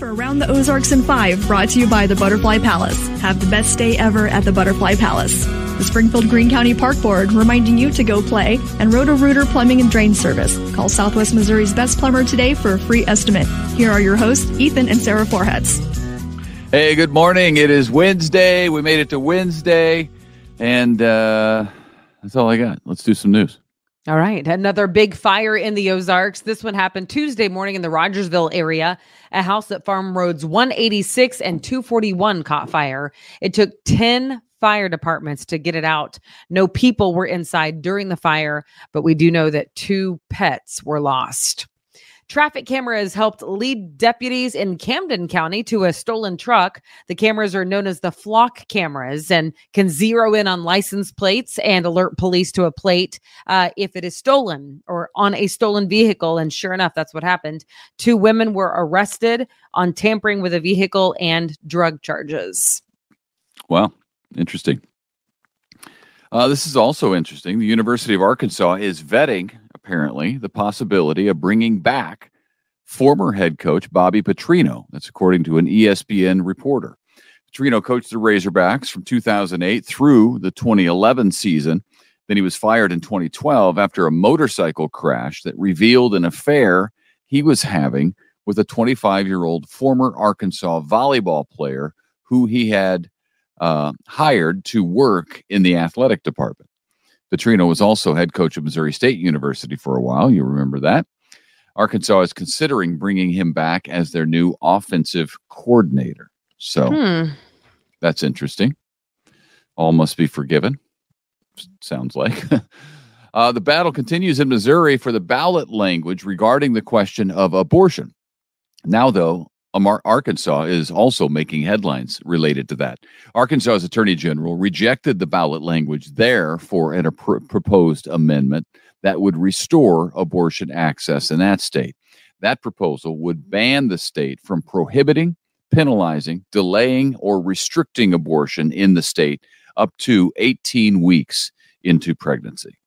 for Around the Ozarks in 5, brought to you by the Butterfly Palace. Have the best day ever at the Butterfly Palace. The Springfield Greene County Park Board reminding you to go play, and Roto-Rooter Plumbing and Drain Service. Call Southwest Missouri's best plumber today for a free estimate. Here are your hosts, Ethan and Sarah Forhetz. Hey, good morning. It is Wednesday. We made it to Wednesday, and uh, that's all I got. Let's do some news. All right. Another big fire in the Ozarks. This one happened Tuesday morning in the Rogersville area. A house at Farm Roads 186 and 241 caught fire. It took 10 fire departments to get it out. No people were inside during the fire, but we do know that two pets were lost. Traffic cameras helped lead deputies in Camden County to a stolen truck. The cameras are known as the flock cameras and can zero in on license plates and alert police to a plate uh, if it is stolen or on a stolen vehicle. And sure enough, that's what happened. Two women were arrested on tampering with a vehicle and drug charges. Well, interesting. Uh, this is also interesting. The University of Arkansas is vetting apparently, the possibility of bringing back former head coach Bobby Petrino. That's according to an ESPN reporter. Petrino coached the Razorbacks from 2008 through the 2011 season. Then he was fired in 2012 after a motorcycle crash that revealed an affair he was having with a 25 year old former Arkansas volleyball player who he had uh, hired to work in the athletic department. Petrino was also head coach of Missouri State University for a while. You remember that. Arkansas is considering bringing him back as their new offensive coordinator. So hmm. that's interesting. All must be forgiven. Sounds like. uh, the battle continues in Missouri for the ballot language regarding the question of abortion. Now, though, Um, Arkansas is also making headlines related to that. Arkansas's attorney general rejected the ballot language there for a pr- proposed amendment that would restore abortion access in that state. That proposal would ban the state from prohibiting, penalizing, delaying, or restricting abortion in the state up to 18 weeks into pregnancy.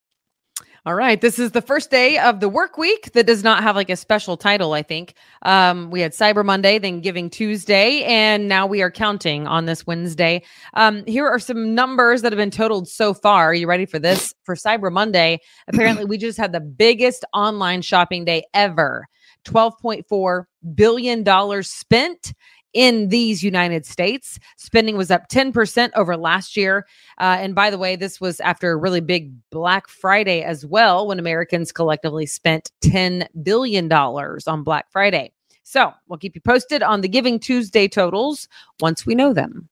All right. This is the first day of the work week that does not have like a special title, I think. Um, we had Cyber Monday, then Giving Tuesday, and now we are counting on this Wednesday. Um, here are some numbers that have been totaled so far. Are you ready for this? For Cyber Monday, apparently we just had the biggest online shopping day ever. $12.4 billion spent in these United States. Spending was up 10% over last year. Uh, and by the way, this was after a really big Black Friday as well, when Americans collectively spent $10 billion on Black Friday. So we'll keep you posted on the Giving Tuesday totals once we know them.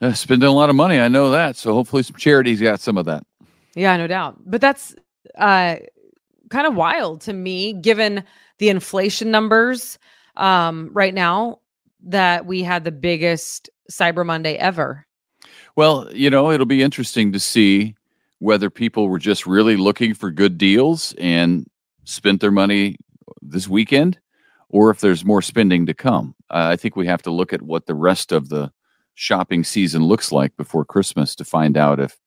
Uh, spending a lot of money. I know that. So hopefully some charities got some of that. Yeah, no doubt. But that's uh, kind of wild to me, given the inflation numbers um, right now that we had the biggest Cyber Monday ever. Well, you know, it'll be interesting to see whether people were just really looking for good deals and spent their money this weekend or if there's more spending to come. Uh, I think we have to look at what the rest of the shopping season looks like before Christmas to find out if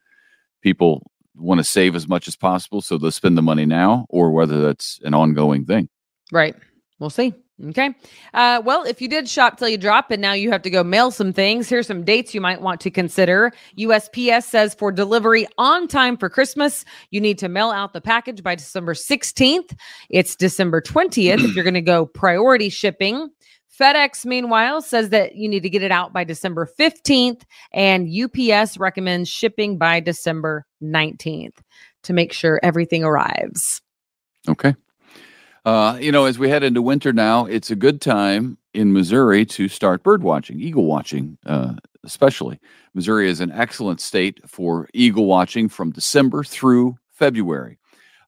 people want to save as much as possible so they'll spend the money now or whether that's an ongoing thing. Right. We'll see. Okay. Uh, well, if you did shop till you drop and now you have to go mail some things, here's some dates you might want to consider. USPS says for delivery on time for Christmas, you need to mail out the package by December 16th. It's December 20th if you're going to go priority shipping. FedEx, meanwhile, says that you need to get it out by December 15th, and UPS recommends shipping by December 19th to make sure everything arrives. Okay. Uh, you know, as we head into winter now, it's a good time in Missouri to start bird watching, eagle watching, uh, especially. Missouri is an excellent state for eagle watching from December through February.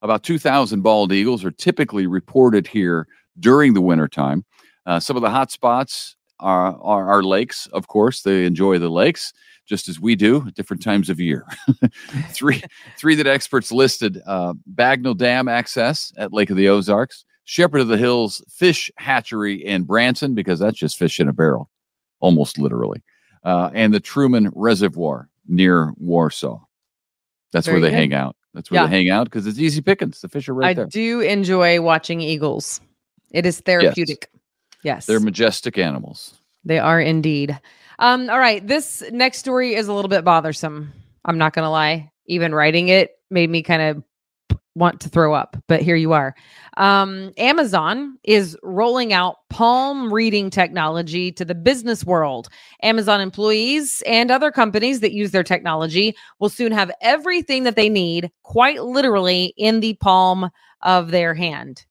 About 2,000 bald eagles are typically reported here during the wintertime. Uh, some of the hot spots are, are, are lakes, of course. They enjoy the lakes just as we do at different times of year. three, three that experts listed: uh, Bagnell Dam access at Lake of the Ozarks, Shepherd of the Hills Fish Hatchery in Branson, because that's just fish in a barrel, almost literally, uh, and the Truman Reservoir near Warsaw. That's Very where they good. hang out. That's where yeah. they hang out because it's easy pickings. The fish are right I there. I do enjoy watching eagles. It is therapeutic. Yes. Yes. They're majestic animals. They are indeed. Um, all right. This next story is a little bit bothersome. I'm not going to lie. Even writing it made me kind of want to throw up, but here you are. Um, Amazon is rolling out palm reading technology to the business world. Amazon employees and other companies that use their technology will soon have everything that they need, quite literally, in the palm of their hand.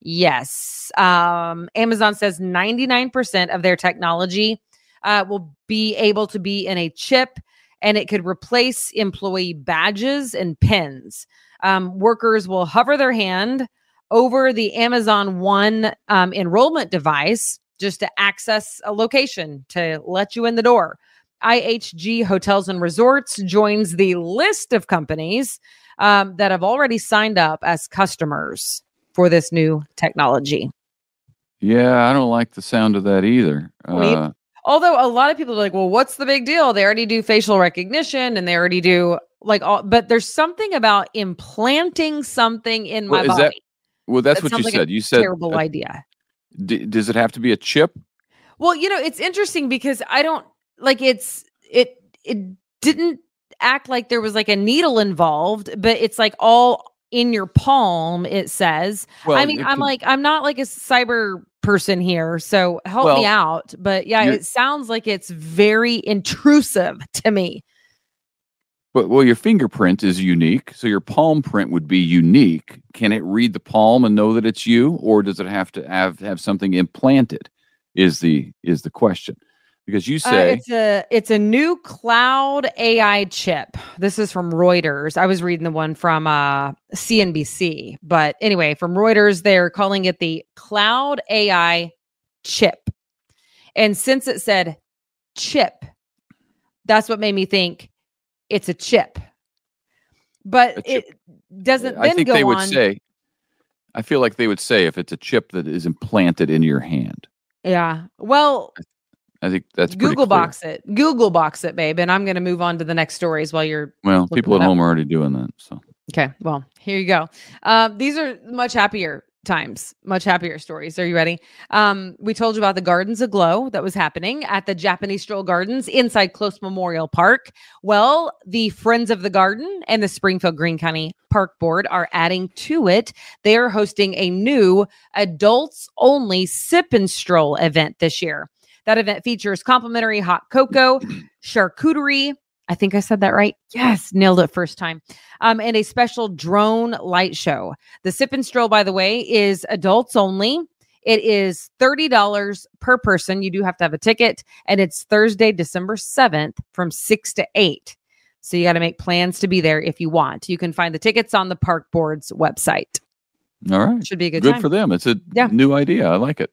Yes. Um, Amazon says 99% of their technology uh, will be able to be in a chip and it could replace employee badges and pins. Um, workers will hover their hand over the Amazon One um, enrollment device just to access a location to let you in the door. IHG Hotels and Resorts joins the list of companies um, that have already signed up as customers for this new technology. Yeah, I don't like the sound of that either. Uh, Although a lot of people are like, well, what's the big deal? They already do facial recognition and they already do like all, but there's something about implanting something in my Well, is body. that- well, that's That what you like said. You said, Terrible uh, idea. d- does it have to be a chip? Well, you know, it's interesting because I don't like it's it it didn't act like there was like a needle involved, but it's like all in your palm, it says. Well, I mean, I'm could- like, I'm not like a cyber person here, so help me out. But yeah, it sounds like it's very intrusive to me. But well, your fingerprint is unique, so your palm print would be unique. Can it read the palm and know that it's you, or does it have to have have something implanted? Is the is the question? Because you Uh, say it's a it's a new cloud AI chip. This is from Reuters. I was reading the one from uh, CNBC, but anyway, from Reuters, they're calling it the cloud AI chip. And since it said chip, that's what made me think it's a chip. But A chip. it doesn't I then think go they would on. say. I feel like they would say if it's a chip that is implanted in your hand. yeah. Well, I think that's Google box it. Google box it, babe. And I'm going to move on to the next stories while you're Well, people at up. home are already doing that. So Okay, well, here you go. Um, these are much happier times, much happier stories. Are you ready? Um, we told you about the Gardens Aglow that was happening at the Japanese Stroll Gardens inside Close Memorial Park. Well, the Friends of the Garden and the Springfield Greene County Park Board are adding to it. They are hosting a new adults only sip and stroll event this year. That event features complimentary hot cocoa, charcuterie. I think I said that right. Yes, nailed it first time um, and a special drone light show. The Sip and Stroll, by the way, is adults only. It is $30 per person. You do have to have a ticket, and it's Thursday, December 7th from 6 to 8. So you got to make plans to be there if you want. You can find the tickets on the park board's website. all right, Should be a good, good time. for them. It's a Yeah. new idea. I like it.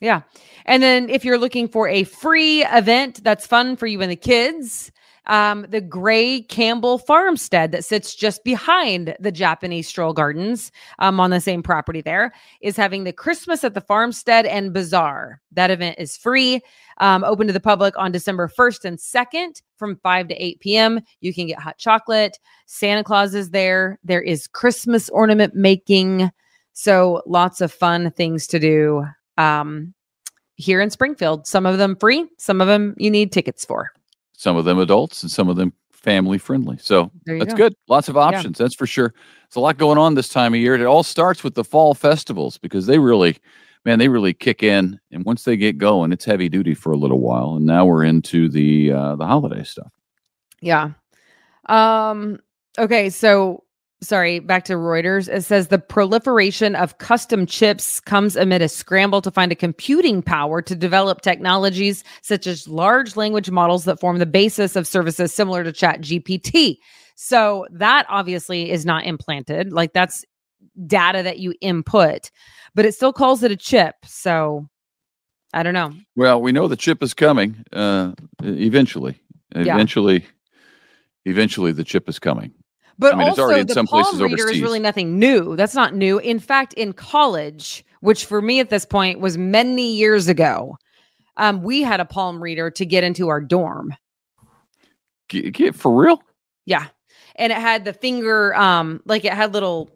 Yeah. And then if you're looking for a free event that's fun for you and the kids, um, the Gray Campbell Farmstead that sits just behind the Japanese Stroll Gardens um, on the same property there is having the Christmas at the Farmstead and Bazaar. That event is free, um, open to the public on December 1st and 2nd from 5 to 8 p.m. You can get hot chocolate. Santa Claus is there. There is Christmas ornament making. So lots of fun things to do um, here in Springfield. Some of them free, some of them you need tickets for. Some of them adults and some of them family friendly. So that's go. good. Lots of options. That's for sure. It's a lot going on this time of year. It all starts with the fall festivals because they really, man, they really kick in. And once they get going, it's heavy duty for a little while. And now we're into the uh, the holiday stuff. Yeah. Um okay, so sorry, back to Reuters. It says the proliferation of custom chips comes amid a scramble to find a computing power to develop technologies such as large language models that form the basis of services similar to Chat GPT. So that obviously is not implanted. Like that's data that you input, but it still calls it a chip. So I don't know. Well, we know the chip is coming uh, eventually. Yeah. Eventually, eventually the chip is coming. But I mean, it's also, already in the palm reader is really nothing new. That's not new. In fact, in college, which for me at this point was many years ago, um, we had a palm reader to get into our dorm. Get, get for real? Yeah, and it had the finger, um, like it had little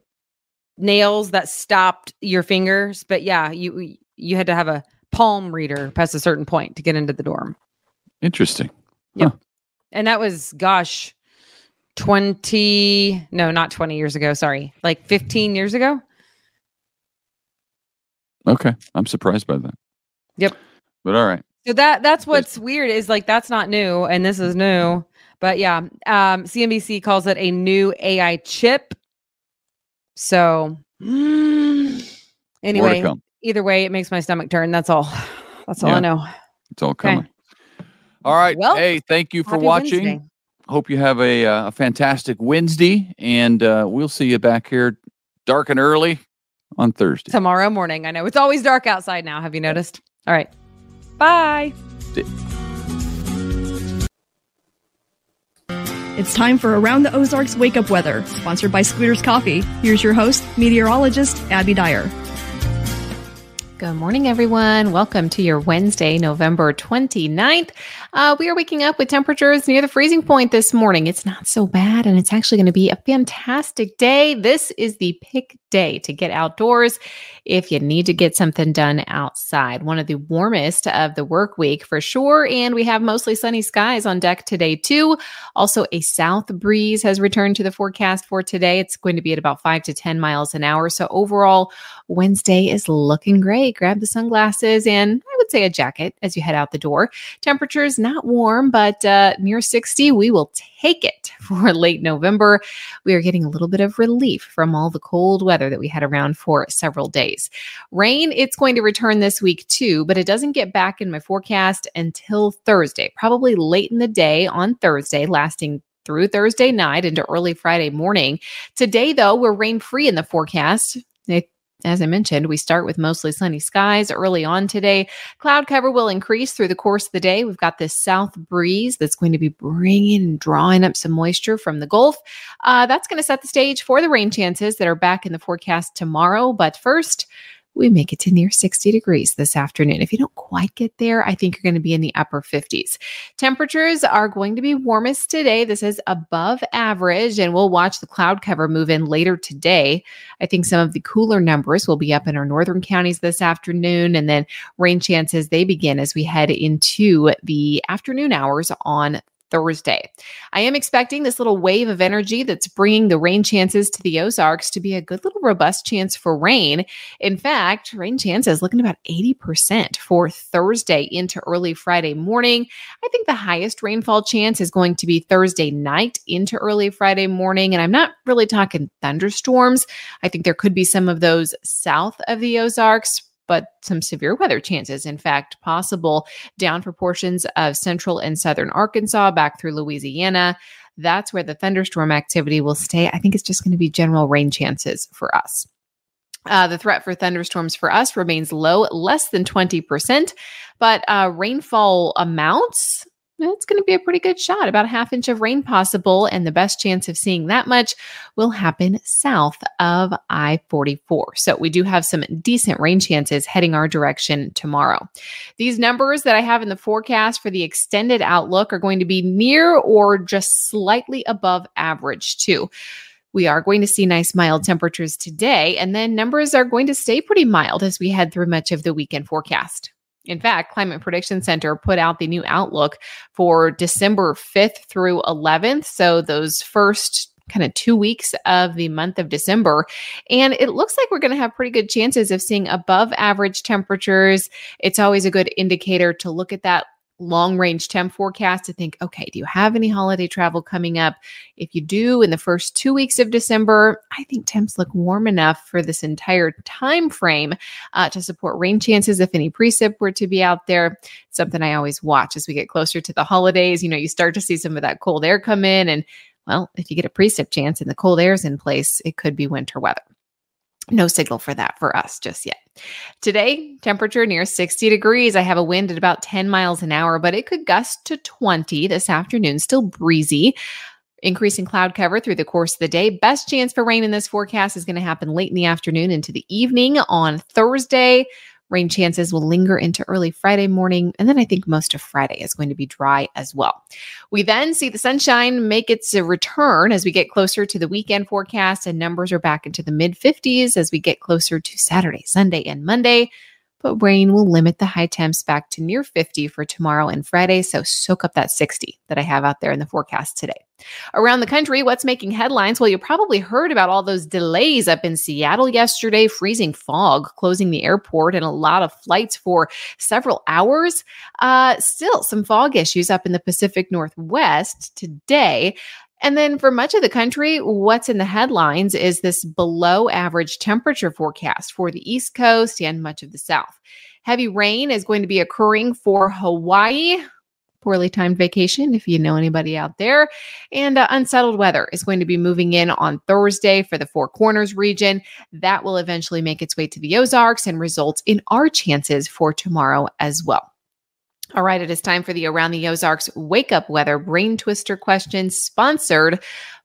nails that stopped your fingers. But yeah, you you had to have a palm reader past a certain point to get into the dorm. Interesting. Yeah. And that was, gosh, 20, no, not 20 years ago. Sorry, like 15 years ago. Okay. I'm surprised by that. Yep. But all right. So that that's what's weird is like that's not new and this is new. But yeah, um CNBC calls it a new AI chip. So anyway, either way, it makes my stomach turn. That's all. That's all Yeah. I know. It's all Okay. coming. All right. Well, hey, thank you for watching. Wednesday. Hope you have a, uh, a fantastic Wednesday, and uh, we'll see you back here dark and early on Thursday. Tomorrow morning. I know it's always dark outside now. Have you noticed? All right. Bye. It's time for Around the Ozarks Wake Up Weather, sponsored by Scooters Coffee. Here's your host, meteorologist Abby Dyer. Good morning, everyone. Welcome to your Wednesday, November 29th. Uh, we are waking up with temperatures near the freezing point this morning. It's not so bad, and it's actually going to be a fantastic day. This is the pick day to get outdoors if you need to get something done outside. One of the warmest of the work week for sure. And we have mostly sunny skies on deck today, too. Also, a south breeze has returned to the forecast for today. It's going to be at about five to 10 miles an hour. So, overall, Wednesday is looking great. Grab the sunglasses and I would say a jacket as you head out the door. Temperatures not warm, but uh, near 60. We will take it for late November. We are getting a little bit of relief from all the cold weather that we had around for several days. Rain, it's going to return this week too, but it doesn't get back in my forecast until Thursday, probably late in the day on Thursday, lasting through Thursday night into early Friday morning. Today, though, we're rain free in the forecast. As I mentioned, we start with mostly sunny skies early on today. Cloud cover will increase through the course of the day. We've got this south breeze that's going to be bringing and drawing up some moisture from the Gulf. Uh, that's going to set the stage for the rain chances that are back in the forecast tomorrow. But first, we make it to near 60 degrees this afternoon. If you don't quite get there, I think you're going to be in the upper 50s. Temperatures are going to be warmest today. This is above average, and we'll watch the cloud cover move in later today. I think some of the cooler numbers will be up in our northern counties this afternoon, and then rain chances they begin as we head into the afternoon hours on Thursday. I am expecting this little wave of energy that's bringing the rain chances to the Ozarks to be a good little robust chance for rain. In fact, rain chances looking about 80% for Thursday into early Friday morning. I think the highest rainfall chance is going to be Thursday night into early Friday morning. And I'm not really talking thunderstorms. I think there could be some of those south of the Ozarks, but some severe weather chances, in fact, possible down for portions of central and southern Arkansas back through Louisiana. That's where the thunderstorm activity will stay. I think it's just going to be general rain chances for us. Uh, the threat for thunderstorms for us remains low, less than 20%, but uh, rainfall amounts, it's going to be a pretty good shot. About a half inch of rain possible, and the best chance of seeing that much will happen south of I 44. So we do have some decent rain chances heading our direction tomorrow. These numbers that I have in the forecast for the extended outlook are going to be near or just slightly above average, too. We are going to see nice mild temperatures today, and then numbers are going to stay pretty mild as we head through much of the weekend forecast. In fact, Climate Prediction Center put out the new outlook for December 5th through 11th. So those first kind of two weeks of the month of December. And it looks like we're going to have pretty good chances of seeing above average temperatures. It's always a good indicator to look at that long range temp forecast to think, okay, do you have any holiday travel coming up? If you do in the first two weeks of December, I think temps look warm enough for this entire time frame uh, to support rain chances if any precip were to be out there. Something I always watch as we get closer to the holidays. You know, you start to see some of that cold air come in and well, if you get a precip chance and the cold air is in place, it could be winter weather. No signal for that for us just yet. Today, temperature near 60 degrees. I have a wind at about 10 miles an hour, but it could gust to 20 this afternoon, still breezy. Increasing cloud cover through the course of the day. Best chance for rain in this forecast is going to happen late in the afternoon into the evening on Thursday. Rain chances will linger into early Friday morning. And then I think most of Friday is going to be dry as well. We then see the sunshine make its return as we get closer to the weekend forecast, and numbers are back into the mid 50s as we get closer to Saturday, Sunday, and Monday. But rain will limit the high temps back to near 50 for tomorrow and Friday. So soak up that 60 that I have out there in the forecast today. Around the country, what's making headlines? Well, you probably heard about all those delays up in Seattle yesterday, freezing fog, closing the airport, and a lot of flights for several hours. Uh, still, some fog issues up in the Pacific Northwest today. And then for much of the country, what's in the headlines is this below average temperature forecast for the East Coast and much of the South. Heavy rain is going to be occurring for Hawaii. Poorly timed vacation, if you know anybody out there. And uh, unsettled weather is going to be moving in on Thursday for the Four Corners region. That will eventually make its way to the Ozarks and result in our chances for tomorrow as well. All right, it is time for the Around the Ozarks Wake Up Weather Brain Twister question, sponsored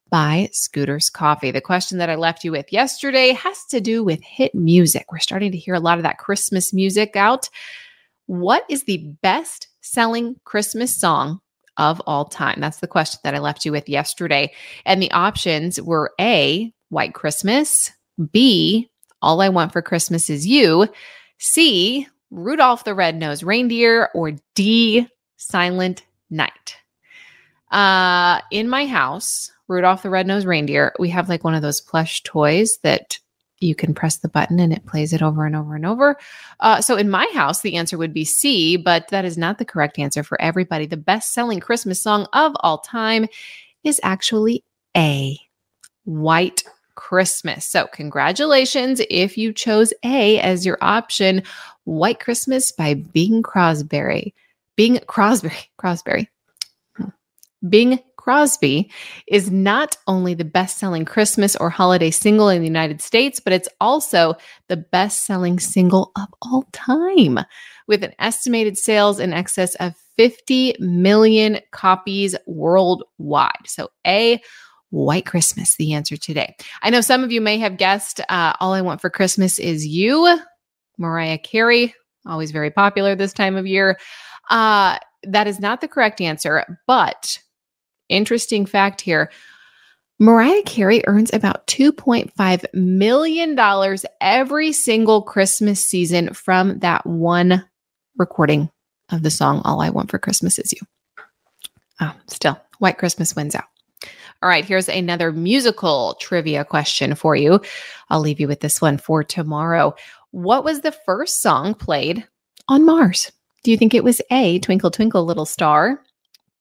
by Scooters Coffee. The question that I left you with yesterday has to do with hit music. We're starting to hear a lot of that Christmas music out. What is the best selling Christmas song of all time? That's the question that I left you with yesterday. And the options were A, White Christmas, B, All I Want for Christmas Is You, C, Rudolph the Red-Nosed Reindeer, or D, Silent Night. Uh, in my house, Rudolph the Red-Nosed Reindeer, we have like one of those plush toys that you can press the button and it plays it over and over and over. Uh, so in my house, the answer would be C, but that is not the correct answer for everybody. The best selling Christmas song of all time is actually A, White Christmas. So, congratulations if you chose A as your option. White Christmas by Bing Crosby. Bing Crosby. Crosby. Bing Crosby is not only the best selling Christmas or holiday single in the United States, but it's also the best selling single of all time, with an estimated sales in excess of 50 million copies worldwide. So, A, White Christmas, the answer today. I know some of you may have guessed uh, All I Want for Christmas is You, Mariah Carey, always very popular this time of year. Uh, that is not the correct answer, but interesting fact here Mariah Carey earns about $2.5 million every single Christmas season from that one recording of the song All I Want for Christmas Is You. Oh, still, White Christmas wins out. All right, here's another musical trivia question for you. I'll leave you with this one for tomorrow. What was the first song played on Mars? Do you think it was A, Twinkle Twinkle Little Star,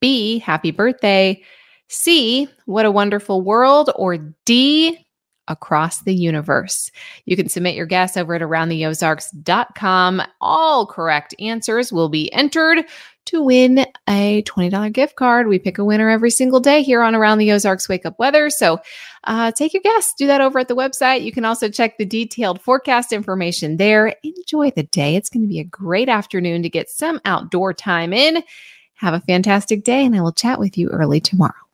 B, Happy Birthday, C, What a Wonderful World, or D, Across the Universe? You can submit your guess over at aroundtheozarks.com. All correct answers will be entered to win a $20 gift card. We pick a winner every single day here on Around the Ozarks Wake Up Weather. So uh, take your guess. Do that over at the website. You can also check the detailed forecast information there. Enjoy the day. It's going to be a great afternoon to get some outdoor time in. Have a fantastic day, and I will chat with you early tomorrow.